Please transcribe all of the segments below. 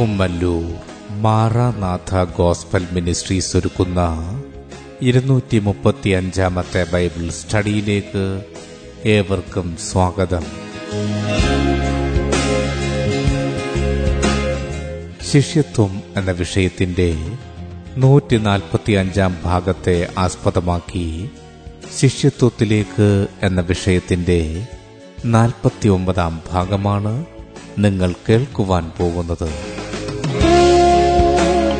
Kummallur Maranatha gospel ministries ഒരുക്കുന്ന ഇരുന്നൂറ്റി മുപ്പത്തി അഞ്ചാമത്തെ ബൈബിൾ സ്റ്റഡിയിലേക്ക് ഏവർക്കും സ്വാഗതം. ശിഷ്യത്വം എന്ന വിഷയത്തിന്റെ നൂറ്റി നാൽപ്പത്തി അഞ്ചാം ഭാഗത്തെ ആസ്പദമാക്കി ശിഷ്യത്വത്തിലേക്ക് എന്ന വിഷയത്തിന്റെ നാൽപ്പത്തി ഒമ്പതാം ഭാഗമാണ് നിങ്ങൾ കേൾക്കുവാൻ പോകുന്നത്.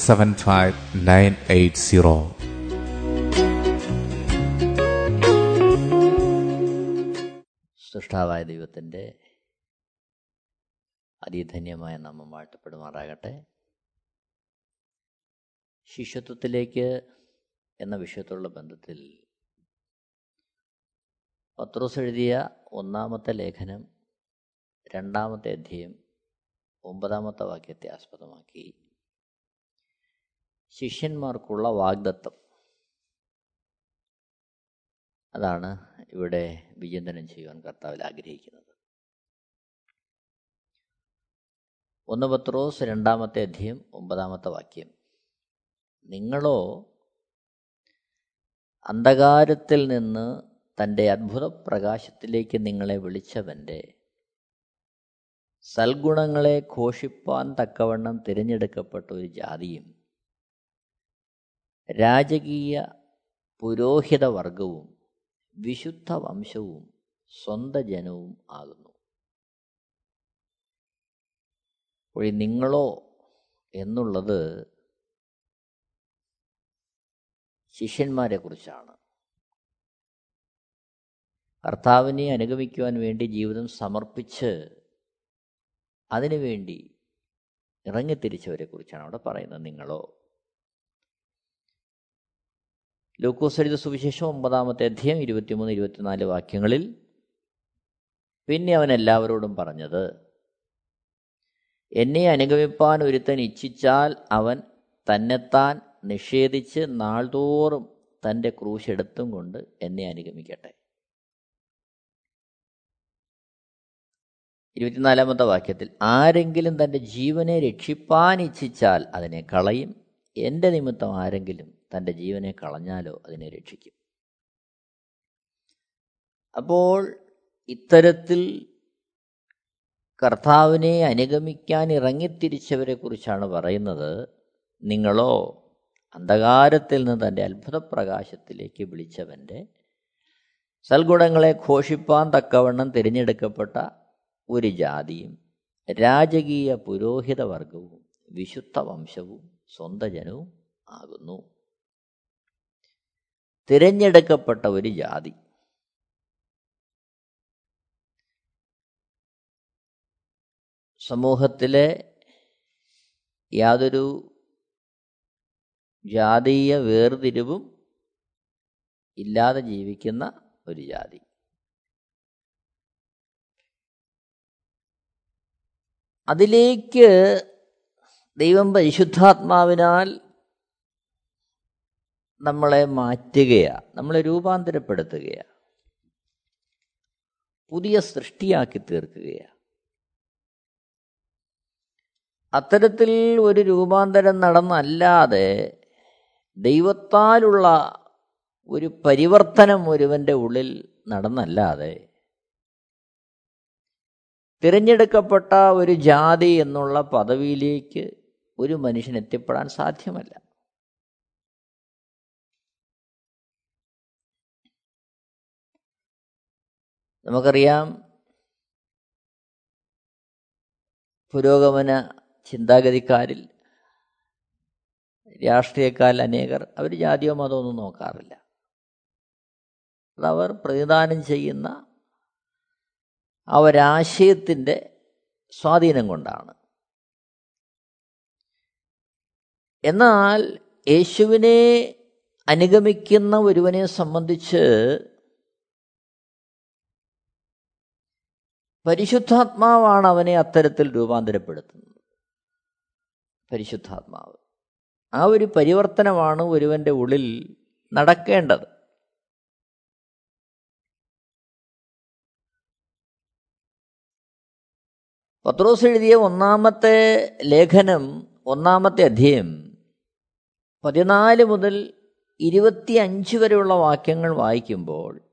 seven five nine eight zero സൃഷ്ടാവായ ദൈവത്തിന്റെ അതിധന്യമായ നാമം വാഴ്ത്തപ്പെടുമാറാകട്ടെ. ശിഷ്യത്വത്തിലേക്ക് എന്ന വിഷയത്തോടുള്ള ബന്ധത്തിൽ പത്രോസ് എഴുതിയ ഒന്നാമത്തെ ലേഖനം രണ്ടാമത്തെ അധ്യയം ഒമ്പതാമത്തെ വാക്യത്തെ ആസ്പദമാക്കി ശിഷ്യന്മാർക്കുള്ള വാഗ്ദത്തം. അതാണ് ഇവിടെ വിചിന്തനം ചെയ്യുവാൻ കർത്താവിൽ ആഗ്രഹിക്കുന്നത്. ഒന്ന് പത്രോസ് രണ്ടാമത്തെ അധ്യയം ഒമ്പതാമത്തെ വാക്യം. നിങ്ങളോ അന്ധകാരത്തിൽ നിന്ന് തന്റെ അത്ഭുത പ്രകാശത്തിലേക്ക് നിങ്ങളെ വിളിച്ചവന്റെ സൽഗുണങ്ങളെ ഘോഷിപ്പാൻ തക്കവണ്ണം തിരഞ്ഞെടുക്കപ്പെട്ട ഒരു ജാതിയും രാജകീയ പുരോഹിത വർഗവും വിശുദ്ധ വംശവും സ്വന്ത ജനവും ആകുന്നു വഴി നിങ്ങളോ എന്നുള്ളത് ശിഷ്യന്മാരെ കുറിച്ചാണ് കർത്താവിനെ അനുഗമിക്കുവാൻ വേണ്ടി ജീവിതം സമർപ്പിച്ച് അതിനുവേണ്ടി ഇറങ്ങിത്തിരിച്ചവരെ കുറിച്ചാണ് അവിടെ പറയുന്നത്. നിങ്ങളോ ലൂക്കോസ് എഴുത സുവിശേഷം ഒമ്പതാമത്തെ അധ്യയം ഇരുപത്തിമൂന്ന് ഇരുപത്തിനാല് വാക്യങ്ങളിൽ പിന്നെ അവൻ എല്ലാവരോടും പറഞ്ഞത് എന്നെ അനുഗമിപ്പാൻ ഒരുത്തൻ ഇച്ഛിച്ചാൽ അവൻ തന്നെത്താൻ നിഷേധിച്ച് നാൾതോറും തന്റെ ക്രൂശ് എടുത്തും കൊണ്ട് എന്നെ അനുഗമിക്കട്ടെ. ഇരുപത്തിനാലാമത്തെ വാക്യത്തിൽ ആരെങ്കിലും തന്റെ ജീവനെ രക്ഷിപ്പാൻ ഇച്ഛിച്ചാൽ അതിനെ കളയും. എന്റെ നിമിത്തം ആരെങ്കിലും തന്റെ ജീവനെ കളഞ്ഞാലോ അതിനെ രക്ഷിക്കും. അപ്പോൾ ഇത്തരത്തിൽ കർത്താവിനെ അനുഗമിക്കാൻ ഇറങ്ങിത്തിരിച്ചവരെ കുറിച്ചാണ് പറയുന്നത്. നിങ്ങളോ അന്ധകാരത്തിൽ നിന്ന് തന്റെ അത്ഭുതപ്രകാശത്തിലേക്ക് വിളിച്ചവന്റെ സൽഗുണങ്ങളെ ഘോഷിപ്പാൻ തക്കവണ്ണം തിരഞ്ഞെടുക്കപ്പെട്ട ഒരു ജാതിയും രാജകീയ പുരോഹിത വർഗവും വിശുദ്ധ വംശവും സ്വന്തജനവും ആകുന്നു. തിരഞ്ഞെടുക്കപ്പെട്ട ഒരു ജാതി. സമൂഹത്തിലെ യാതൊരു ജാതീയ വേർതിരിവും ഇല്ലാതെ ജീവിക്കുന്ന ഒരു ജാതി. അതിലേക്ക് ദൈവം പരിശുദ്ധാത്മാവിനാൽ നമ്മളെ മാറ്റുകയാണ് നമ്മളെ രൂപാന്തരപ്പെടുത്തുകയാണ് പുതിയ സൃഷ്ടിയാക്കി തീർക്കുകയാണ് അത്തരത്തിൽ ഒരു രൂപാന്തരം നടന്നല്ലാതെ ദൈവത്താലുള്ള ഒരു പരിവർത്തനം ഒരുവന്റെ ഉള്ളിൽ നടന്നല്ലാതെ തിരഞ്ഞെടുക്കപ്പെട്ട ഒരു ജാതി എന്നുള്ള പദവിയിലേക്ക് ഒരു മനുഷ്യൻ എത്തിപ്പെടാൻ സാധ്യമല്ല. നമുക്കറിയാം പുരോഗമന ചിന്താഗതിക്കാരിൽ രാഷ്ട്രീയക്കാരിൽ അനേകർ അവർ ജാതിയോ മതമോ ഒന്നും നോക്കാറില്ല. അതവർ പ്രതിദാനം ചെയ്യുന്ന ആ ഒരാശയത്തിന്റെ സ്വാധീനം കൊണ്ടാണ്. എന്നാൽ യേശുവിനെ അനുഗമിക്കുന്ന ഒരുവനെ സംബന്ധിച്ച് പരിശുദ്ധാത്മാവാണ് അവനെ അത്തരത്തിൽ രൂപാന്തരപ്പെടുത്തുന്നത്. പരിശുദ്ധാത്മാവ്. ആ ഒരു പരിവർത്തനമാണ് ഒരുവന്റെ ഉള്ളിൽ നടക്കേണ്ടത്. പത്രോസ് എഴുതിയ ഒന്നാമത്തെ ലേഖനം ഒന്നാമത്തെ അധ്യയം പതിനാല് മുതൽ ഇരുപത്തി അഞ്ച് വരെയുള്ള വാക്യങ്ങൾ വായിക്കുമ്പോൾ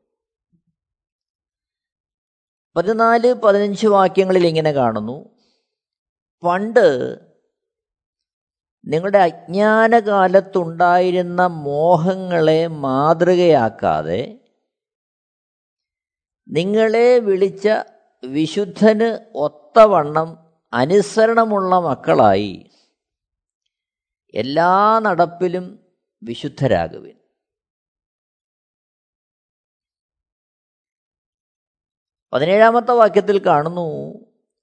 പതിനാല് പതിനഞ്ച് വാക്യങ്ങളിൽ ഇങ്ങനെ കാണുന്നു. പണ്ട് നിങ്ങളുടെ അജ്ഞാനകാലത്തുണ്ടായിരുന്ന മോഹങ്ങളെ മാതൃകയാക്കാതെ നിങ്ങളെ വിളിച്ച വിശുദ്ധന് ഒത്തവണ്ണം അനുസരണമുള്ള മക്കളായി എല്ലാ നടപ്പിലും വിശുദ്ധരാകുവിൻ. പതിനേഴാമത്തെ വാക്യത്തിൽ കാണുന്നു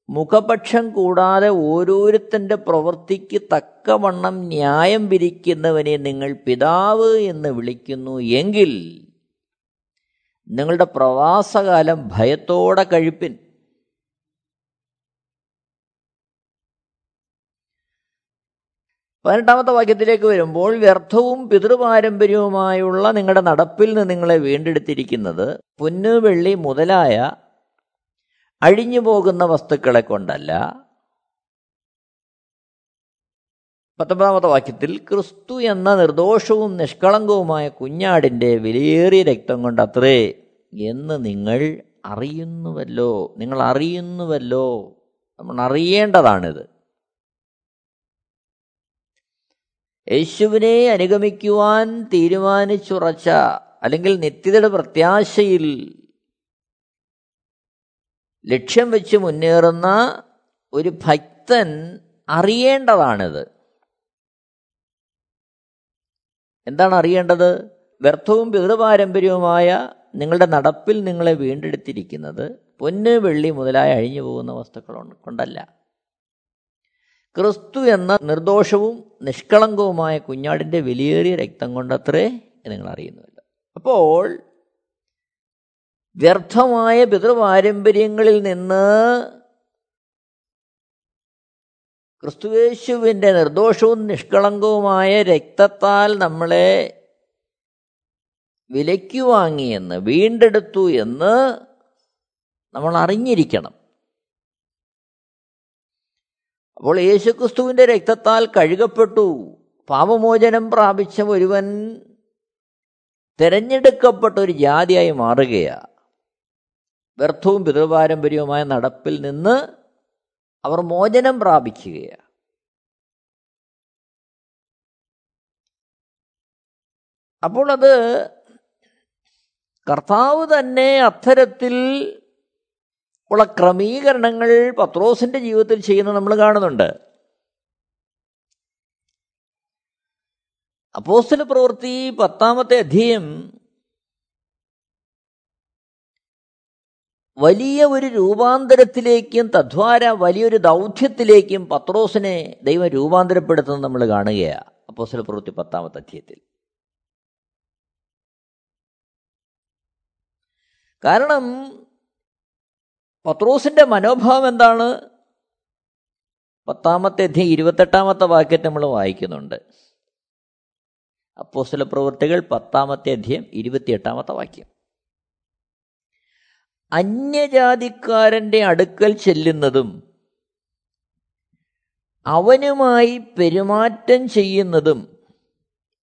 മുഖപക്ഷം കൂടാതെ ഓരോരുത്തന്റെ പ്രവൃത്തിക്ക് തക്കവണ്ണം ന്യായം വിരിക്കുന്നവനെ നിങ്ങൾ പിതാവ് എന്ന് വിളിക്കുന്നു എങ്കിൽ നിങ്ങളുടെ പ്രവാസകാലം ഭയത്തോടെ കഴിപ്പിൻ. പതിനെട്ടാമത്തെ വാക്യത്തിലേക്ക് വരുമ്പോൾ വ്യർത്ഥവും പിതൃപാരമ്പര്യവുമായുള്ള നിങ്ങളുടെ നടപ്പിൽ നിന്ന് നിങ്ങളെ വീണ്ടെടുത്തിരിക്കുന്നത് പൊന്നു വെള്ളി മുതലായ അഴിഞ്ഞു പോകുന്ന വസ്തുക്കളെ കൊണ്ടല്ല. പത്തൊമ്പതാമത്തെ വാക്യത്തിൽ ക്രിസ്തു എന്ന നിർദോഷവും നിഷ്കളങ്കവുമായ കുഞ്ഞാടിന്റെ വിലയേറിയ രക്തം കൊണ്ടത്രേ എന്ന് നിങ്ങൾ അറിയുന്നുവല്ലോ. നിങ്ങൾ അറിയുന്നുവല്ലോ. നമ്മൾ അറിയേണ്ടതാണിത്. യേശുവിനെ അനുഗമിക്കുവാൻ തീരുമാനിച്ചുറച്ച അല്ലെങ്കിൽ നിത്യതയുടെ പ്രത്യാശയിൽ ലക്ഷ്യം വെച്ച് മുന്നേറുന്ന ഒരു ഭക്തൻ അറിയേണ്ടതാണിത്. എന്താണ് അറിയേണ്ടത്? വ്യർത്ഥവും പിതൃപാരമ്പര്യവുമായ നിങ്ങളുടെ നടപ്പിൽ നിങ്ങളെ വീണ്ടെടുത്തിരിക്കുന്നത് പൊന്ന് വെള്ളി മുതലായ അഴിഞ്ഞു പോകുന്ന വസ്തുക്കൾ കൊണ്ടല്ല. ക്രിസ്തു എന്ന നിർദോഷവും നിഷ്കളങ്കവുമായ കുഞ്ഞാടിന്റെ വിലയേറിയ രക്തം കൊണ്ടത്രേ നിങ്ങൾ അറിയുന്നുവല്ലോ അപ്പോൾ വ്യർത്ഥമായ പിതൃപാരമ്പര്യങ്ങളിൽ നിന്ന് ക്രിസ്തുവേശുവിന്റെ നിർദോഷവും നിഷ്കളങ്കവുമായ രക്തത്താൽ നമ്മളെ വിലയ്ക്ക് വാങ്ങിയെന്ന് വീണ്ടെടുത്തു എന്ന് നമ്മൾ അറിഞ്ഞിരിക്കണം. അപ്പോൾ യേശുക്രിസ്തുവിന്റെ രക്തത്താൽ കഴുകപ്പെട്ടു. പാപമോചനം പ്രാപിച്ച ഒരുവൻ തിരഞ്ഞെടുക്കപ്പെട്ട ഒരു ജാതിയായി മാറുകയാണ് വ്യർത്ഥവും പിതൃപാരമ്പര്യവുമായ നടപ്പിൽ നിന്ന് അവർ മോചനം പ്രാപിക്കുകയാണ്. അപ്പോൾ അത് കർത്താവ് തന്നെ അത്തരത്തിൽ ഉള്ള ക്രമീകരണങ്ങൾ പത്രോസിന്റെ ജീവിതത്തിൽ ചെയ്യുന്ന നമ്മൾ കാണുന്നുണ്ട്. അപ്പോസ്തല പ്രവൃത്തി പത്താമത്തെ അധ്യയം വലിയ ഒരു രൂപാന്തരത്തിലേക്കും തദ്വാര വലിയൊരു ദൗത്യത്തിലേക്കും പത്രോസിനെ ദൈവം രൂപാന്തരപ്പെടുത്തുന്നത് നമ്മൾ കാണുകയാണ് അപ്പോസ്തല പ്രവൃത്തി പത്താമത്തെ അധ്യയത്തിൽ. കാരണം പത്രോസിന്റെ മനോഭാവം എന്താണ്? പത്താമത്തെ അധ്യയം ഇരുപത്തെട്ടാമത്തെ വാക്യത്തെ നമ്മൾ വായിക്കുന്നുണ്ട്. അപ്പോസ്തല പ്രവൃത്തികൾ പത്താമത്തെ അധ്യയം ഇരുപത്തിയെട്ടാമത്തെ വാക്യം. അന്യജാതിക്കാരന്റെ അടുക്കൽ ചെല്ലുന്നതും അവനുമായി പെരുമാറ്റം ചെയ്യുന്നതും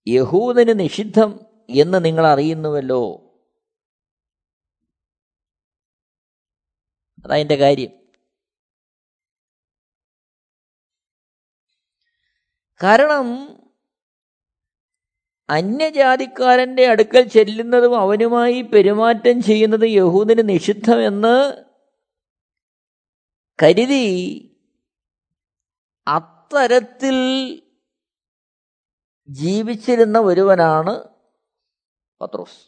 യഹൂദന് നിഷിദ്ധം എന്ന് നിങ്ങൾ അറിയുന്നുവല്ലോ. അതതിന്റെ കാര്യം. കാരണം അന്യജാതിക്കാരന്റെ അടുക്കൽ ചെല്ലുന്നതും അവനുമായി പെരുമാറ്റം ചെയ്യുന്നത് യഹൂദിന് നിഷിദ്ധമെന്ന് കരുതി അത്തരത്തിൽ ജീവിച്ചിരുന്ന ഒരുവനാണ് പത്രോസ്.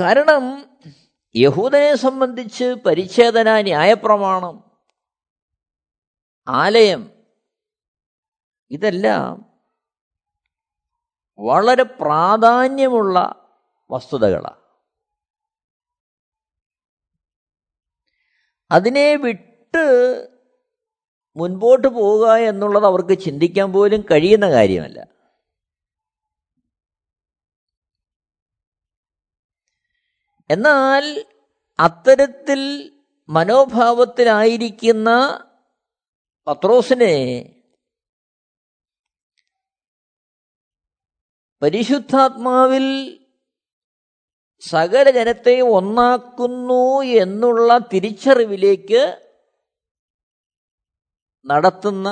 കാരണം യഹൂദനെ സംബന്ധിച്ച് പരിച്ഛേദന ന്യായപ്രമാണം ആലയം ഇതെല്ലാം വളരെ പ്രാധാന്യമുള്ള വസ്തുതകളാണ് അതിനെ വിട്ട് മുൻപോട്ട് പോവുക എന്നുള്ളത് അവർക്ക് ചിന്തിക്കാൻ പോലും കഴിയുന്ന കാര്യമല്ല. എന്നാൽ അത്തരത്തിൽ മനോഭാവത്തിലായിരിക്കുന്ന പത്രോസിനെ പരിശുദ്ധാത്മാവിൽ സകല ജനത്തെ ഒന്നാക്കുന്നു എന്നുള്ള തിരിച്ചറിവിലേക്ക് നടത്തുന്ന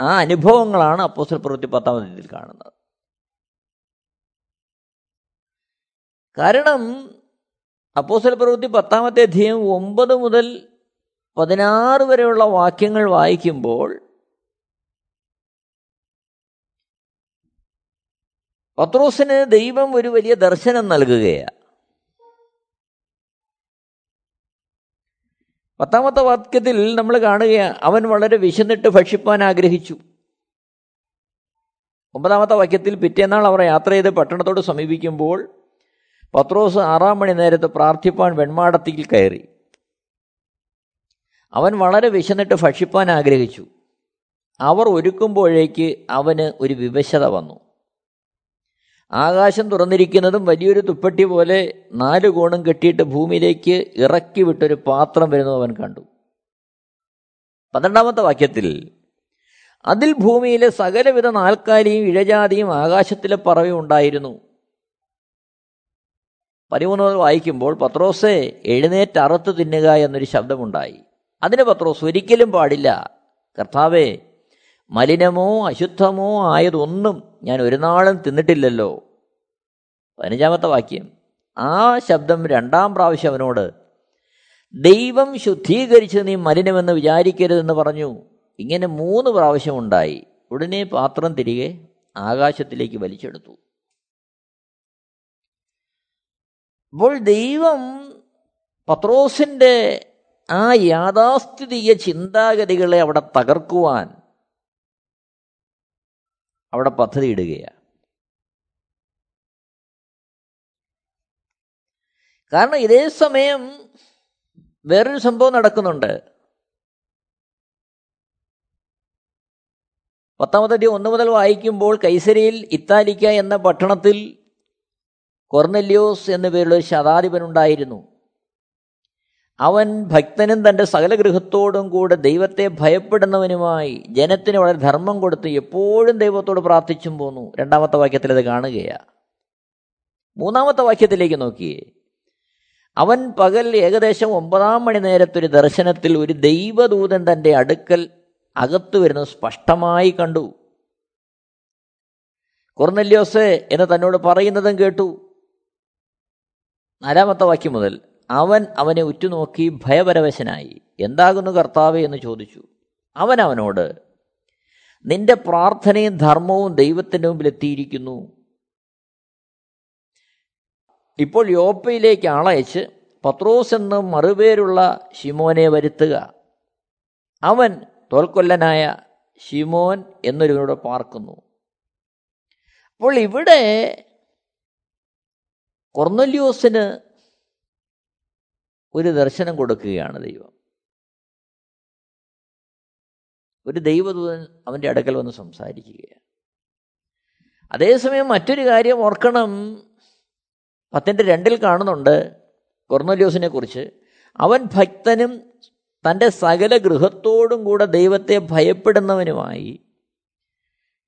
ആ അനുഭവങ്ങളാണ് അപ്പോസ്റ്റൽ പ്രവൃത്തി പത്താം തീയതിയിൽ കാണുന്നത്. കാരണം അപ്പോസ്റ്റൽ പ്രവൃത്തി പത്താമത്തെ അധ്യയം ഒമ്പത് മുതൽ പതിനാറ് വരെയുള്ള വാക്യങ്ങൾ വായിക്കുമ്പോൾ പത്രോസിന് ദൈവം ഒരു വലിയ ദർശനം നൽകുകയാണ്. പത്താമത്തെ വാക്യത്തിൽ നമ്മൾ കാണുകയാണ് അവൻ വളരെ വിശന്നിട്ട് ഭക്ഷിപ്പാൻ ആഗ്രഹിച്ചു. ഒമ്പതാമത്തെ വാക്യത്തിൽ പിറ്റേന്നാൾ അവർ യാത്ര ചെയ്ത് പട്ടണത്തോട് സമീപിക്കുമ്പോൾ പത്രോസ് ആറാം മണി നേരത്ത് പ്രാർത്ഥിപ്പാൻ വെൺമാടത്തിൽ കയറി. അവൻ വളരെ വിശന്നിട്ട് ഭക്ഷിപ്പാൻ ആഗ്രഹിച്ചു. അവർ ഒരുക്കുമ്പോഴേക്ക് അവന് ഒരു വിവശത വന്നു. ആകാശം തുറന്നിരിക്കുന്നതും വലിയൊരു തുപ്പട്ടി പോലെ നാല് കോണും കെട്ടിയിട്ട് ഭൂമിയിലേക്ക് ഇറക്കി വിട്ടൊരു പാത്രം വരുന്നത് അവൻ കണ്ടു. പന്ത്രണ്ടാമത്തെ വാക്യത്തിൽ അതിൽ ഭൂമിയിലെ സകലവിധ നാൽക്കാലിയും ഇഴജാതിയും ആകാശത്തിലെ പറവയും ഉണ്ടായിരുന്നു. പതിമൂന്നത് വായിക്കുമ്പോൾ പത്രോസെ എഴുന്നേറ്റ് അറുത്ത് തിന്നുക എന്നൊരു ശബ്ദമുണ്ടായി. അതിന് പത്രോസ് ഒരിക്കലും പാടില്ല. കർത്താവേ മലിനമോ അശുദ്ധമോ ആയതൊന്നും ഞാൻ ഒരു നാളും തിന്നിട്ടില്ലല്ലോ. പതിനഞ്ചാമത്തെ വാക്യം. ആ ശബ്ദം രണ്ടാം പ്രാവശ്യം അവനോട് ദൈവം ശുദ്ധീകരിച്ച് നീ മലിനമെന്ന് വിചാരിക്കരുതെന്ന് പറഞ്ഞു. ഇങ്ങനെ മൂന്ന് പ്രാവശ്യം ഉണ്ടായി. ഉടനെ പാത്രം തിരികെ ആകാശത്തിലേക്ക് വലിച്ചെടുത്തു. അപ്പോൾ ദൈവം പത്രോസിന്റെ ആ യാഥാസ്ഥിതിക ചിന്താഗതികളെ അവിടെ തകർക്കുവാൻ അവിടെ പദ്ധതി ഇടുകയാണ് കാരണം ഇതേ സമയം വേറൊരു സംഭവം നടക്കുന്നുണ്ട്. പത്താമത്തെ ഒന്ന് മുതൽ വായിക്കുമ്പോൾ കൈസരിയിൽ ഇത്താലിക്ക എന്ന പട്ടണത്തിൽ കൊർനെല്യോസ് എന്നുപേരുള്ള ഒരു ശതാധിപനുണ്ടായിരുന്നു. അവൻ ഭക്തനും തന്റെ സകല ഗൃഹത്തോടും കൂടെ ദൈവത്തെ ഭയപ്പെടുന്നവനുമായി ജനത്തിന് വളരെ ധർമ്മം കൊടുത്ത് എപ്പോഴും ദൈവത്തോട് പ്രാർത്ഥിച്ചും പോന്നു. രണ്ടാമത്തെ വാക്യത്തിൽ അത് കാണുകയാണ് മൂന്നാമത്തെ വാക്യത്തിലേക്ക് നോക്കിയേ അവൻ പകൽ ഏകദേശം ഒമ്പതാം മണി നേരത്തൊരു ദർശനത്തിൽ ഒരു ദൈവദൂതൻ തന്റെ അടുക്കൽ അകത്തു വരുന്നത് സ്പഷ്ടമായി കണ്ടു. കൊർനെല്യോസ് എന്ന് തന്നോട് പറയുന്നതും കേട്ടു. നാലാമത്തെ വാക്യം മുതൽ അവൻ അവനെ ഉറ്റുനോക്കി ഭയപരവശനായി. എന്താകുന്നു കർത്താവേ എന്ന് ചോദിച്ചു. അവൻ അവനോട് നിന്റെ പ്രാർത്ഥനയും ധർമ്മവും ദൈവത്തിന്റെ മുമ്പിൽ എത്തിയിരിക്കുന്നു. ഇപ്പോൾ യോപ്പയിലേക്ക് ആളയച്ച് പത്രോസ് എന്ന് മറുപേരുള്ള ഷിമോനെ വരുത്തുക. അവൻ തോൽക്കൊല്ലനായ ഷിമോൻ എന്നൊരുവനോട് പാർക്കുന്നു. അപ്പോൾ ഇവിടെ കൊർന്നല്യോസിന് ഒരു ദർശനം കൊടുക്കുകയാണ് ദൈവം. ഒരു ദൈവദൂതൻ അവന്റെ അടുക്കൽ വന്ന് സംസാരിക്കുകയാണ്. അതേസമയം മറ്റൊരു കാര്യം ഓർക്കണം. പത്തിന്റെ രണ്ടിൽ കാണുന്നുണ്ട് കൊർന്നല്യോസിനെ കുറിച്ച് അവൻ ഭക്തനും തന്റെ സകല ഗൃഹത്തോടും കൂടെ ദൈവത്തെ ഭയപ്പെടുന്നവനുമായി.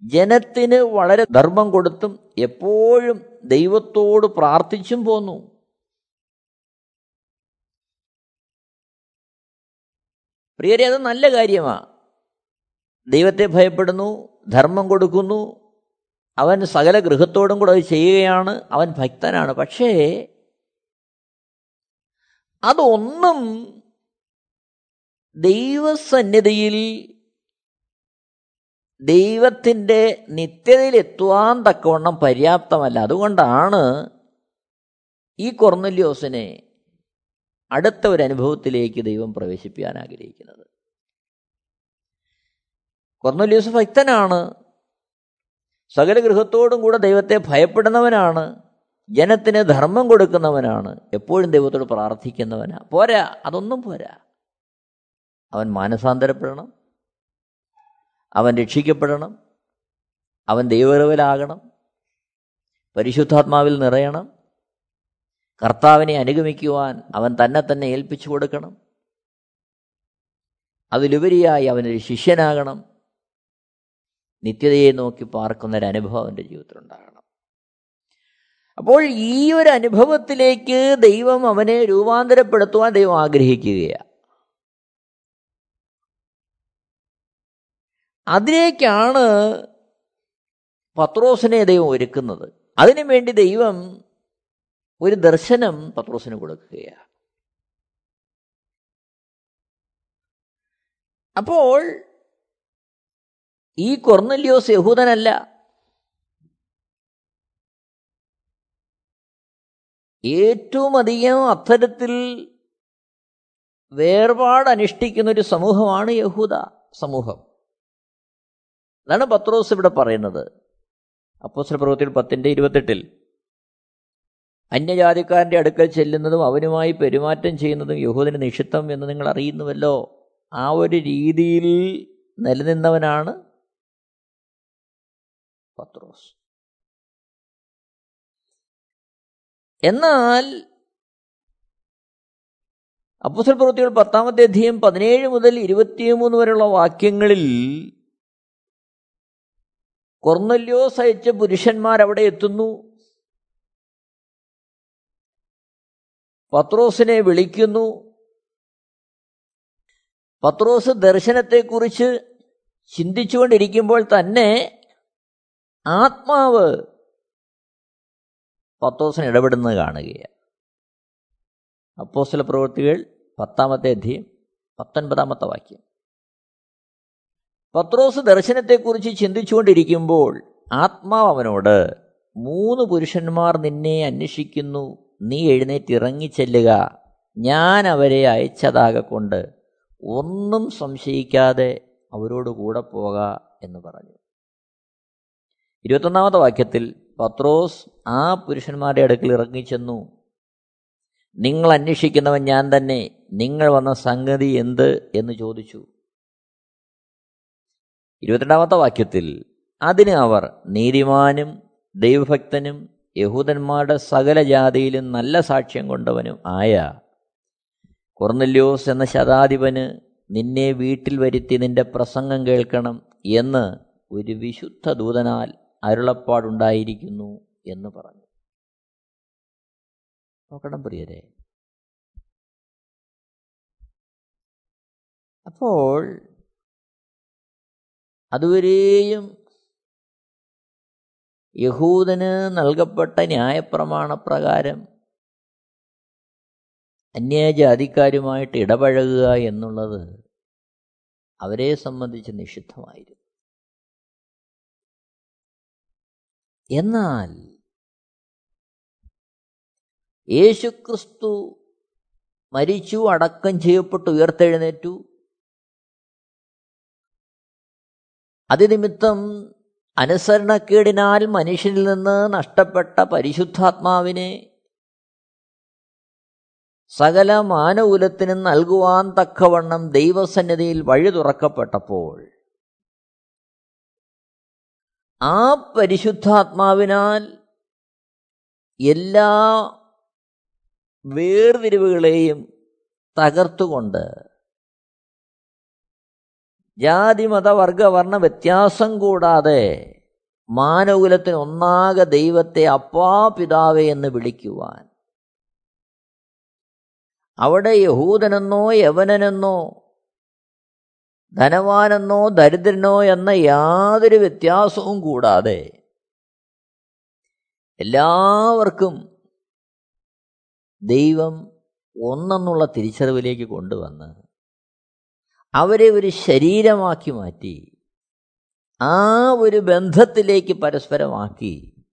ജനത്തിന് വളരെ ധർമ്മം കൊടുത്തും എപ്പോഴും ദൈവത്തോട് പ്രാർത്ഥിച്ചും പോന്നു. പ്രിയരെ അത് നല്ല കാര്യമാണ് ദൈവത്തെ ഭയപ്പെടുന്നു ധർമ്മം കൊടുക്കുന്നു അവൻ സകല ഗൃഹത്തോടും കൂടെ അത് ചെയ്യുകയാണ് അവൻ ഭക്തനാണ്. പക്ഷേ അതൊന്നും ദൈവസന്നിധിയിൽ ദൈവത്തിന്റെ നിത്യതയിലെത്തുവാൻ തക്കവണ്ണം പര്യാപ്തമല്ല. അതുകൊണ്ടാണ് ഈ കൊർന്നല്യോസിനെ അടുത്ത ഒരു അനുഭവത്തിലേക്ക് ദൈവം പ്രവേശിപ്പിക്കാൻ ആഗ്രഹിക്കുന്നത്. കൊർന്നൊല്യൂസ് ഭക്തനാണ് സകല ഗൃഹത്തോടും കൂടെ ദൈവത്തെ ഭയപ്പെടുന്നവനാണ്. ജനത്തിന് ധർമ്മം കൊടുക്കുന്നവനാണ്. എപ്പോഴും ദൈവത്തോട് പ്രാർത്ഥിക്കുന്നവനാ. പോരാ അതൊന്നും പോരാ. അവൻ മാനസാന്തരപ്പെടണം. അവൻ രക്ഷിക്കപ്പെടണം. അവൻ ദൈവറിവലാകണം പരിശുദ്ധാത്മാവിൽ നിറയണം. കർത്താവിനെ അനുഗമിക്കുവാൻ അവൻ തന്നെ തന്നെ ഏൽപ്പിച്ചു കൊടുക്കണം. അതിലുപരിയായി അവനൊരു ശിഷ്യനാകണം. നിത്യതയെ നോക്കി പാർക്കുന്ന ഒരു അനുഭവം അവന്റെ ജീവിതത്തിലുണ്ടാകണം. അപ്പോൾ ഈ ഒരു അനുഭവത്തിലേക്ക് ദൈവം അവനെ രൂപാന്തരപ്പെടുത്തുവാൻ ദൈവം ആഗ്രഹിക്കുകയാണ്. അതിലേക്കാണ് പത്രോസിനെ ദൈവം ഒരുക്കുന്നത്. അതിനുവേണ്ടി ദൈവം ഒരു ദർശനം പത്രോസിന് കൊടുക്കുകയാണ്. അപ്പോൾ ഈ കൊർന്നല്യോസ് യഹൂദനല്ല. ഏറ്റവും അധികം അത്തരത്തിൽ വേർപാട് അനുഷ്ഠിക്കുന്ന ഒരു സമൂഹമാണ് യഹൂദ സമൂഹം. അതാണ് പത്രോസ് ഇവിടെ പറയുന്നത്. അപ്പോസ്ല പ്രവൃത്തിയിൽ പത്തിന്റെ ഇരുപത്തെട്ടിൽ. അന്യജാതിക്കാരന്റെ അടുക്കൽ ചെല്ലുന്നതും അവനുമായി പെരുമാറ്റം ചെയ്യുന്നതും യഹൂദന് നിഷിദ്ധം എന്ന് നിങ്ങൾ അറിയുന്നുവല്ലോ. ആ ഒരു രീതിയിൽ നിലനിന്നവനാണ് പത്രോസ്. എന്നാൽ അപ്പുസൽ പ്രവൃത്തികൾ പത്താമത്തെ അധ്യയം പതിനേഴ് മുതൽ ഇരുപത്തിമൂന്ന് വരെയുള്ള വാക്യങ്ങളിൽ കൊർന്നല്യോസ് അയച്ച പുരുഷന്മാർ അവിടെ എത്തുന്നു. പത്രോസിനെ വിളിക്കുന്നു. പത്രോസ് ദർശനത്തെക്കുറിച്ച് ചിന്തിച്ചുകൊണ്ടിരിക്കുമ്പോൾ തന്നെ ആത്മാവ് പത്രോസിന് ഇടപെടുന്നത് കാണുകയാണ്. അപ്പോസ്തല പ്രവൃത്തികൾ പത്താമത്തെ അധ്യയം പത്തൊൻപതാമത്തെ വാക്യം. പത്രോസ് ദർശനത്തെക്കുറിച്ച് ചിന്തിച്ചുകൊണ്ടിരിക്കുമ്പോൾ ആത്മാവ് അവനോട് മൂന്ന് പുരുഷന്മാർ നിന്നെ അന്വേഷിക്കുന്നു. നീ എഴുന്നേറ്റ് ഇറങ്ങിച്ചെല്ലുക ഞാൻ അവരെ അയച്ചതാകൊണ്ട് ഒന്നും സംശയിക്കാതെ അവരോട് കൂടെ പോക എന്ന് പറഞ്ഞു. ഇരുപത്തൊന്നാമത്തെ വാക്യത്തിൽ പത്രോസ് ആ പുരുഷന്മാരുടെ അടുക്കൽ ഇറങ്ങിച്ചെന്നു നിങ്ങൾ അന്വേഷിക്കുന്നവൻ ഞാൻ തന്നെ. നിങ്ങൾ വന്ന സംഗതി എന്ത്? എന്ന് ചോദിച്ചു. ഇരുപത്തിരണ്ടാമത്തെ വാക്യത്തിൽ അതിന് അവർ നീതിമാനും ദൈവഭക്തനും യഹൂദന്മാരുടെ സകല ജാതിയിലും നല്ല സാക്ഷ്യം കൊണ്ടവനും ആയ കൊർന്നല്യോസ് എന്ന ശതാധിപന് നിന്നെ വീട്ടിൽ വരുത്തി നിന്റെ പ്രസംഗം കേൾക്കണം എന്ന് ഒരു വിശുദ്ധ ദൂതനാൽ അരുളപ്പാടുണ്ടായിരിക്കുന്നു എന്ന് പറഞ്ഞു. നോക്കണം പ്രിയരെ. അപ്പോൾ അതുവരെയും യഹൂദന് നൽകപ്പെട്ട ന്യായപ്രമാണപ്രകാരം അന്യജാതിക്കാരുമായിട്ട് ഇടപഴകുക എന്നുള്ളത് അവരെ സംബന്ധിച്ച് നിഷിദ്ധമായിരുന്നു. എന്നാൽ യേശുക്രിസ്തു മരിച്ചു അടക്കം ചെയ്യപ്പെട്ടു ഉയർത്തെഴുന്നേറ്റു. അതിനിമിത്തം അനുസരണക്കേടിനാൽ മനുഷ്യനിൽ നിന്ന് നഷ്ടപ്പെട്ട പരിശുദ്ധാത്മാവിനെ സകല മാനകുലത്തിനും നൽകുവാൻ തക്കവണ്ണം ദൈവസന്നിധിയിൽ വഴി തുറക്കപ്പെട്ടപ്പോൾ ആ പരിശുദ്ധാത്മാവിനാൽ എല്ലാ വേർതിരിവുകളെയും തകർത്തുകൊണ്ട് ജാതി മത വർഗവർണ വ്യത്യാസം കൂടാതെ മാനകുലത്തിന് ഒന്നാകെ ദൈവത്തെ അപ്പാ പിതാവേ എന്ന് വിളിക്കുവാൻ. അവിടെ യഹൂദനെന്നോ യവനനെന്നോ ധനവാനെന്നോ ദരിദ്രനോ എന്ന യാതൊരു വ്യത്യാസവും കൂടാതെ എല്ലാവർക്കും ദൈവം ഒന്നെന്നുള്ള തിരിച്ചറിവിലേക്ക് കൊണ്ടുവന്ന് അവരെ ഒരു ശരീരമാക്കി മാറ്റി ആ ഒരു ബന്ധത്തിലേക്ക് പരസ്പരമാക്കി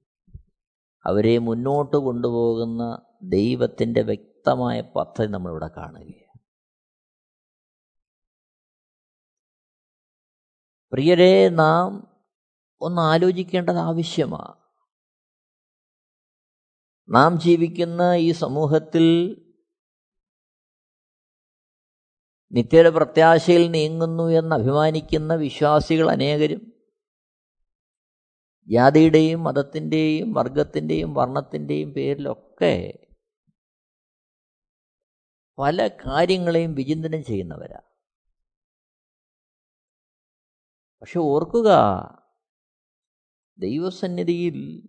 അവരെ മുന്നോട്ട് കൊണ്ടുപോകുന്ന ദൈവത്തിന്റെ വ്യക്തമായ പദ്ധതി നമ്മളിവിടെ കാണുകയാണ്. പ്രിയരെ നാം ഒന്ന് ആലോചിക്കേണ്ടത് ആവശ്യമാണ്. നാം ജീവിക്കുന്ന ഈ സമൂഹത്തിൽ നിത്യയുടെ പ്രത്യാശയിൽ നീങ്ങുന്നു എന്ന് അഭിമാനിക്കുന്ന വിശ്വാസികൾ അനേകരും ജാതിയുടെയും മതത്തിന്റെയും വർഗത്തിന്റെയും വർണത്തിന്റെയും പേരിലൊക്കെ പല കാര്യങ്ങളെയും വിചിന്തനം ചെയ്യുന്നവരാ. പക്ഷെ ഓർക്കുക ദൈവസന്നിധിയിൽ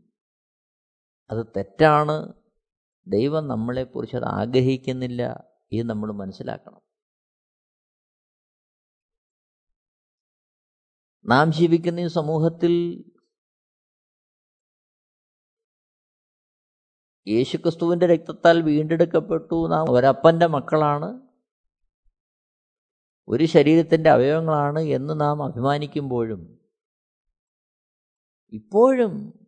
അത് തെറ്റാണ്. ദൈവം നമ്മളെക്കുറിച്ച് അത് ആഗ്രഹിക്കുന്നില്ല ഇത് നമ്മൾ മനസ്സിലാക്കണം. നാം ജീവിക്കുന്ന ഈ സമൂഹത്തിൽ യേശുക്രിസ്തുവിന്റെ രക്തത്താൽ വീണ്ടെടുക്കപ്പെട്ടു. നാം ഒരപ്പന്റെ മക്കളാണ്. ഒരു ശരീരത്തിന്റെ അവയവങ്ങളാണ് എന്ന് നാം അഭിമാനിക്കുമ്പോഴും ഇപ്പോഴും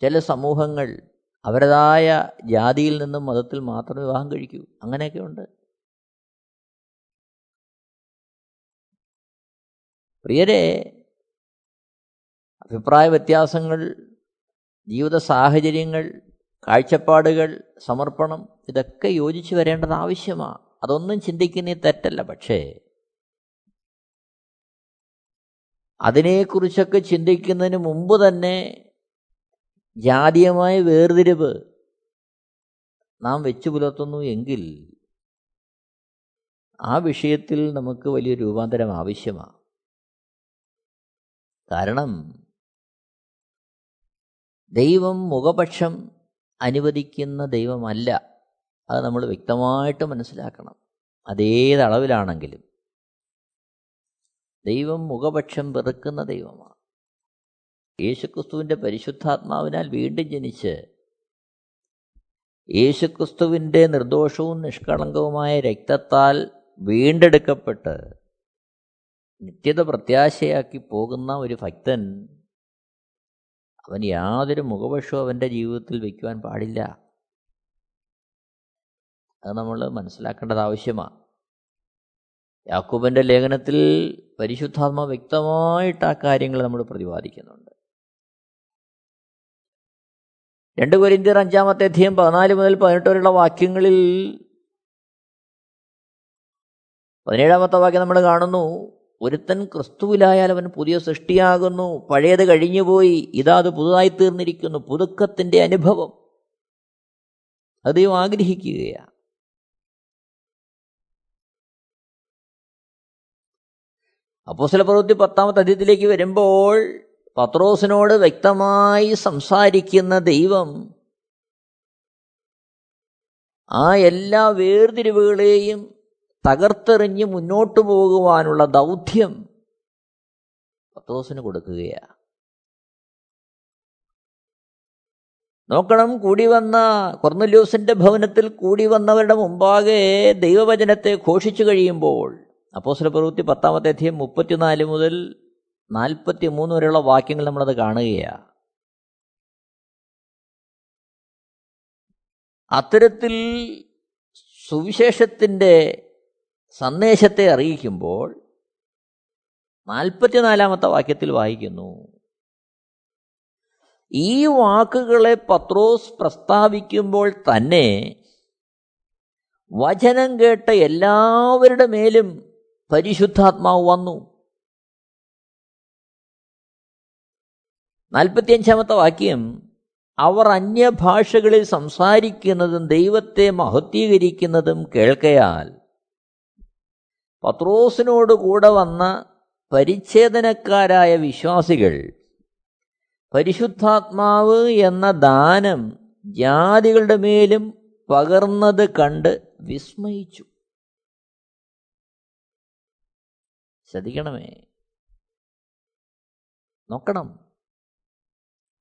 ചില സമൂഹങ്ങൾ അവരതായ ജാതിയിൽ നിന്നും മതത്തിൽ മാത്രം വിവാഹം കഴിക്കൂ. അങ്ങനെയൊക്കെ ഉണ്ട്. പ്രിയരെ അഭിപ്രായ വ്യത്യാസങ്ങൾ ജീവിത സാഹചര്യങ്ങൾ കാഴ്ചപ്പാടുകൾ സമർപ്പണം ഇതൊക്കെ യോജിച്ചു വരേണ്ടത് ആവശ്യമാണ്. അതൊന്നും ചിന്തിക്കുന്നേ തെറ്റല്ല. പക്ഷേ അതിനെക്കുറിച്ചൊക്കെ ചിന്തിക്കുന്നതിന് മുമ്പ് തന്നെ ജാതീയമായ വേർതിരിവ് നാം വെച്ചു പുലർത്തുന്നു എങ്കിൽ ആ വിഷയത്തിൽ നമുക്ക് വലിയ രൂപാന്തരം ആവശ്യമാണ്. കാരണം ദൈവം മുഖപക്ഷം അനുവദിക്കുന്ന ദൈവമല്ല. അത് നമ്മൾ വ്യക്തമായിട്ട് മനസ്സിലാക്കണം. അതേതളവിലാണെങ്കിലും. ദൈവം മുഖപക്ഷം വെറുക്കുന്ന ദൈവമാണ്. യേശുക്രിസ്തുവിന്റെ പരിശുദ്ധാത്മാവിനാൽ വീണ്ടും ജനിച്ച് യേശുക്രിസ്തുവിന്റെ നിർദോഷവും നിഷ്കളങ്കവുമായ രക്തത്താൽ വീണ്ടെടുക്കപ്പെട്ട് നിത്യത പ്രത്യാശയാക്കി പോകുന്ന ഒരു ഭക്തൻ അവൻ യാതൊരു മുഖപക്ഷവും അവന്റെ ജീവിതത്തിൽ വയ്ക്കുവാൻ പാടില്ല. അത് നമ്മൾ മനസ്സിലാക്കേണ്ടത് ആവശ്യമാണ് യാക്കൂബന്റെ ലേഖനത്തിൽ പരിശുദ്ധാത്മ വ്യക്തമായിട്ട് ആ കാര്യങ്ങൾ നമ്മൾ പ്രതിപാദിക്കുന്നുണ്ട്. രണ്ട് കൊരിന്തിയർ അഞ്ചാമത്തെ അധ്യയം പതിനാല് മുതൽ പതിനെട്ട് വരെയുള്ള വാക്യങ്ങളിൽ പതിനേഴാമത്തെ വാക്യം നമ്മൾ കാണുന്നു. ഒരുത്തൻ ക്രിസ്തുവിലായാൽ അവൻ പുതിയ സൃഷ്ടിയാകുന്നു പഴയത് കഴിഞ്ഞുപോയി ഇതാ അത് പുതുതായി തീർന്നിരിക്കുന്നു പുതുക്കത്തിന്റെ അനുഭവം. അത് ദൈവം ആഗ്രഹിക്കുകയാണ് അപ്പോസ്തല പ്രവൃത്തി പത്താമത്തെ അധ്യയത്തിലേക്ക് വരുമ്പോൾ പത്രോസിനോട് വ്യക്തമായി സംസാരിക്കുന്ന ദൈവം ആ എല്ലാ വേർതിരിവുകളെയും തകർത്തെറിഞ്ഞ് മുന്നോട്ടു പോകുവാനുള്ള ദൗത്യം പത്രോസിന് കൊടുക്കുകയാണ് നോക്കണം കൂടി വന്ന കൊർന്നല്യൂസിന്റെ ഭവനത്തിൽ കൂടി വന്നവരുടെ മുമ്പാകെ ദൈവവചനത്തെ ഘോഷിച്ചു കഴിയുമ്പോൾ അപ്പോസ്ല പ്രവൃത്തി പത്താമത്തെ അധ്യയം മുപ്പത്തിനാല് മുതൽ നാൽപ്പത്തി മൂന്ന് വരെയുള്ള വാക്യങ്ങൾ നമ്മളത് കാണുകയാണ് അത്തരത്തിൽ സുവിശേഷത്തിന്റെ സന്ദേശത്തെ അറിയിക്കുമ്പോൾ നാൽപ്പത്തിനാലാമത്തെ വാക്യത്തിൽ വായിക്കുന്നു. ഈ വാക്കുകളെ പത്രോസ് പ്രസ്താവിക്കുമ്പോൾ തന്നെ വചനം കേട്ട എല്ലാവരുടെ മേലും പരിശുദ്ധാത്മാവ് വന്നു. നാൽപ്പത്തിയഞ്ചാമത്തെ വാക്യം അവർ അന്യഭാഷകളിൽ സംസാരിക്കുന്നതും ദൈവത്തെ മഹത്വീകരിക്കുന്നതും കേൾക്കയാൽ പത്രോസിനോട് കൂടെ വന്ന പരിച്ഛേദനക്കാരായ വിശ്വാസികൾ പരിശുദ്ധാത്മാവ് എന്ന ദാനം ജാതികളുടെ മേലും പകർന്നത് കണ്ട് വിസ്മയിച്ചു. ശ്രദ്ധിക്കണമേ. നോക്കണം.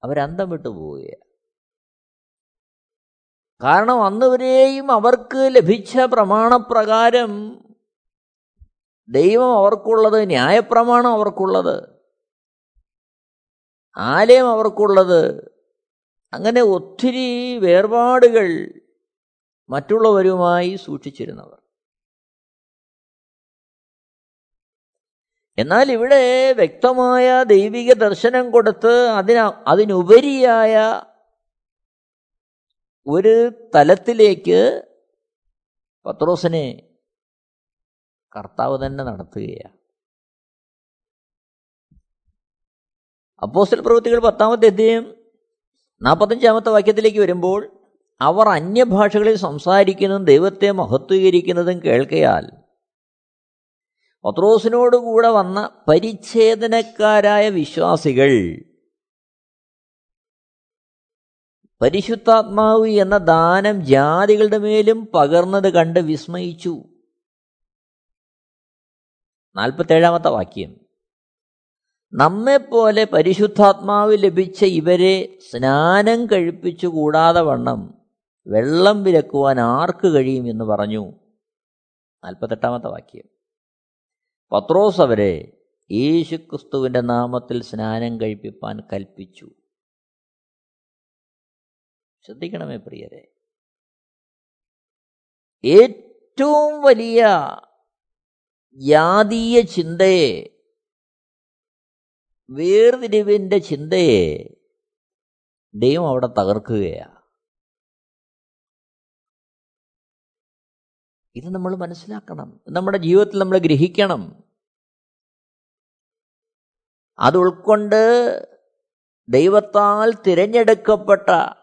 അവരന്തം വിട്ടു പോവുക കാരണം അന്നുവരെയും അവർക്ക് ലഭിച്ച പ്രമാണപ്രകാരം ദൈവം അവർക്കുള്ളത് ന്യായപ്രമാണം അവർക്കുള്ളത് ആലയം അവർക്കുള്ളത് അങ്ങനെ ഒത്തിരി വേർപാടുകൾ മറ്റുള്ളവരുമായി സൂക്ഷിച്ചിരുന്നവർ. എന്നാൽ ഇവിടെ വ്യക്തമായ ദൈവിക ദർശനം കൊടുത്ത് അതിന അതിനുപരിയായ ഒരു തലത്തിലേക്ക് പത്രോസിനെ കർത്താവ് തന്നെ നടത്തുകയാണ്. അപ്പോസ്റ്റൽ പ്രവൃത്തികൾ പത്താമത്തെ അധ്യയം നാൽപ്പത്തഞ്ചാമത്തെ വാക്യത്തിലേക്ക് വരുമ്പോൾ അവർ അന്യഭാഷകളിൽ സംസാരിക്കുന്നതും ദൈവത്തെ മഹത്വീകരിക്കുന്നതും കേൾക്കയാൽ പത്രോസിനോടുകൂടെ വന്ന പരിച്ഛേദനക്കാരായ വിശ്വാസികൾ പരിശുദ്ധാത്മാവ് എന്ന ദാനം ജാതികളുടെ മേലും പകർന്നത് കണ്ട് വിസ്മയിച്ചു. നാൽപ്പത്തേഴാമത്തെ വാക്യം. നമ്മെപ്പോലെ പരിശുദ്ധാത്മാവ് ലഭിച്ച ഇവരെ സ്നാനം കഴിപ്പിച്ചു കൂടാതെ വണ്ണം വെള്ളം വിലക്കുവാൻ ആർക്ക് കഴിയും എന്ന് പറഞ്ഞു. നാൽപ്പത്തെട്ടാമത്തെ വാക്യം. പത്രോസ് അവരെ യേശുക്രിസ്തുവിന്റെ നാമത്തിൽ സ്നാനം കഴിപ്പിപ്പാൻ കൽപ്പിച്ചു. ശ്രദ്ധിക്കണമേ പ്രിയരെ. ഏറ്റവും വലിയ ജാതീയ ചിന്തയെ വേർതിരിവിന്റെ ചിന്തയെ ദൈവം അവിടെ തകർക്കുകയാണ് ഇത് നമ്മൾ മനസ്സിലാക്കണം. നമ്മുടെ ജീവിതത്തിൽ നമ്മൾ ഗ്രഹിക്കണം. അത് ഉൾക്കൊണ്ട് ദൈവത്താൽ തിരഞ്ഞെടുക്കപ്പെട്ട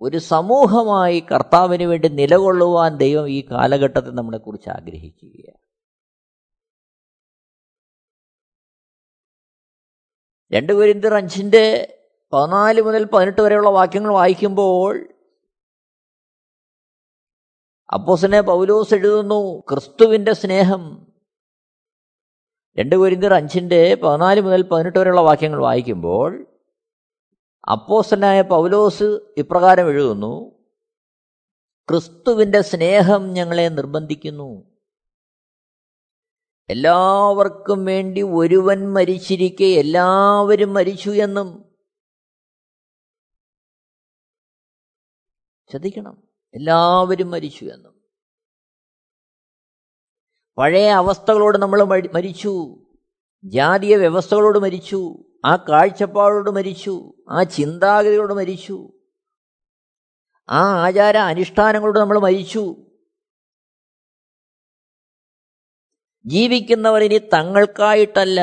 ഒരു സമൂഹമായി കർത്താവിന് വേണ്ടി നിലകൊള്ളുവാൻ ദൈവം ഈ കാലഘട്ടത്തിൽ നമ്മളെക്കുറിച്ച് ആഗ്രഹിക്കുകയാണ്. രണ്ട് കുരിന്തിർ അഞ്ചിന്റെ പതിനാല് മുതൽ പതിനെട്ട് വരെയുള്ള വാക്യങ്ങൾ വായിക്കുമ്പോൾ അപ്പോസിനെ പൗലോസ് എഴുതുന്നു ക്രിസ്തുവിന്റെ സ്നേഹം. രണ്ട് കുരിന്തിർ അഞ്ചിന്റെ പതിനാല് മുതൽ പതിനെട്ട് വരെയുള്ള വാക്യങ്ങൾ വായിക്കുമ്പോൾ അപ്പോസനായ പൗലോസ് ഇപ്രകാരം എഴുതുന്നു ക്രിസ്തുവിന്റെ സ്നേഹം ഞങ്ങളെ നിർബന്ധിക്കുന്നു. എല്ലാവർക്കും വേണ്ടി ഒരുവൻ മരിച്ചിരിക്കെ എല്ലാവരും മരിച്ചു എന്നും ശ്രദ്ധിക്കണം. എല്ലാവരും മരിച്ചു എന്നും. പഴയ അവസ്ഥകളോട് നമ്മൾ മരിച്ചു. ജാതീയ വ്യവസ്ഥകളോട് മരിച്ചു ആ കാഴ്ചപ്പാടോട് മരിച്ചു ആ ചിന്താഗതിയോട് മരിച്ചു ആ ആചാര അനുഷ്ഠാനങ്ങളോട് നമ്മൾ മരിച്ചു. ജീവിക്കുന്നവർ ഇനി തങ്ങൾക്കായിട്ടല്ല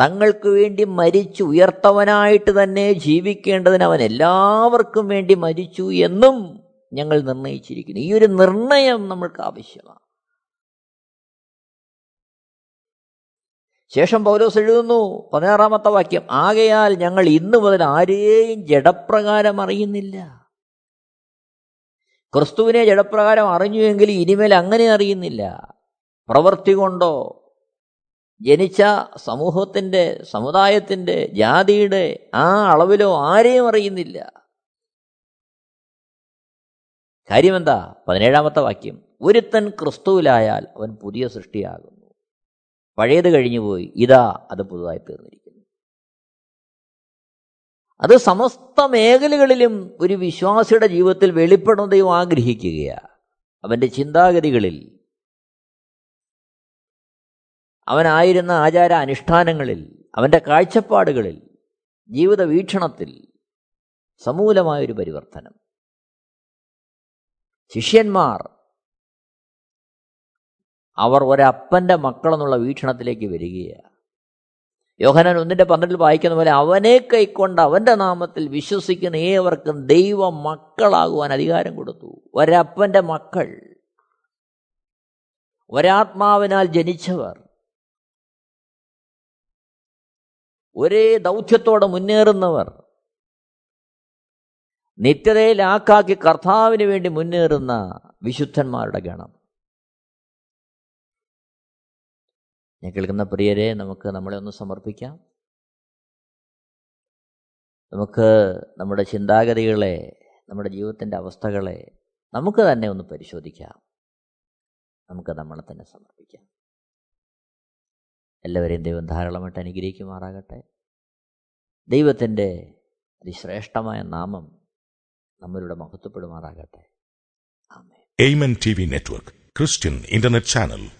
തങ്ങൾക്ക് വേണ്ടി മരിച്ചു ഉയർത്തവനായിട്ട് തന്നെ ജീവിക്കേണ്ടതിന് അവൻ എല്ലാവർക്കും വേണ്ടി മരിച്ചു എന്നും ഞങ്ങൾ നിർണയിച്ചിരിക്കുന്നു. ഈ ഒരു നിർണയം നമ്മൾക്ക് ആവശ്യമാണ്. ശേഷം പൗലോസ് എഴുതുന്നു പതിനാറാമത്തെ വാക്യം ആകയാൽ ഞങ്ങൾ ഇന്നു മുതൽ ആരെയും ജഡപ്രകാരം അറിയുന്നില്ല. ക്രിസ്തുവിനെ ജഡപ്രകാരം അറിഞ്ഞുവെങ്കിൽ ഇനിമേൽ അങ്ങനെ അറിയുന്നില്ല. പ്രവൃത്തി കൊണ്ടോ ജനിച്ച സമൂഹത്തിന്റെ സമുദായത്തിന്റെ ജാതിയുടെ ആ അളവിലോ ആരെയും അറിയുന്നില്ല. കാര്യമെന്താ? പതിനേഴാമത്തെ വാക്യം ഒരുത്തൻ ക്രിസ്തുവിലായാൽ അവൻ പുതിയ സൃഷ്ടിയാകുന്നു. പഴയത് കഴിഞ്ഞുപോയി ഇതാ അത് പുതുതായി തീർന്നിരിക്കുന്നു. അത് സമസ്ത മേഖലകളിലും ഒരു വിശ്വാസിയുടെ ജീവിതത്തിൽ വെളിപ്പെടുന്നതയും ആഗ്രഹിക്കുകയാണ് അവന്റെ ചിന്താഗതികളിൽ. അവനായിരുന്ന ആചാര അനുഷ്ഠാനങ്ങളിൽ അവന്റെ കാഴ്ചപ്പാടുകളിൽ ജീവിത വീക്ഷണത്തിൽ സമൂലമായൊരു പരിവർത്തനം. ശിഷ്യന്മാർ അവർ ഒരപ്പന്റെ മക്കളെന്നുള്ള വീക്ഷണത്തിലേക്ക് വരികയാണ്. യോഹനൻ ഒന്നിന്റെ പന്ത്രണ്ടിൽ വായിക്കുന്ന പോലെ അവനെ കൈക്കൊണ്ട് അവന്റെ നാമത്തിൽ വിശ്വസിക്കുന്ന ഏവർക്കും ദൈവ മക്കളാകുവാൻ അധികാരം കൊടുത്തു. ഒരപ്പന്റെ മക്കൾ ഒരാത്മാവിനാൽ ജനിച്ചവർ ഒരേ ദൗത്യത്തോടെ മുന്നേറുന്നവർ നിത്യതയിലാക്കാക്കി കർത്താവിന് വേണ്ടി മുന്നേറുന്ന വിശുദ്ധന്മാരുടെ ഗണം. ഞാൻ കേൾക്കുന്ന പ്രിയരെ നമുക്ക് നമ്മളെ ഒന്ന് സമർപ്പിക്കാം. നമുക്ക് നമ്മുടെ ചിന്താഗതികളെ നമ്മുടെ ജീവിതത്തിന്റെ അവസ്ഥകളെ നമുക്ക് തന്നെ ഒന്ന് പരിശോധിക്കാം. നമുക്ക് നമ്മളെ തന്നെ സമർപ്പിക്കാം. എല്ലാവരെയും ദൈവം ധാരാളമായിട്ട് അനുഗ്രഹിക്കുമാറാകട്ടെ. ദൈവത്തിന്റെ അതിശ്രേഷ്ഠമായ നാമം നമ്മളുടെ മഹത്വപ്പെടുമാറാകട്ടെ. TV network Christian internet Channel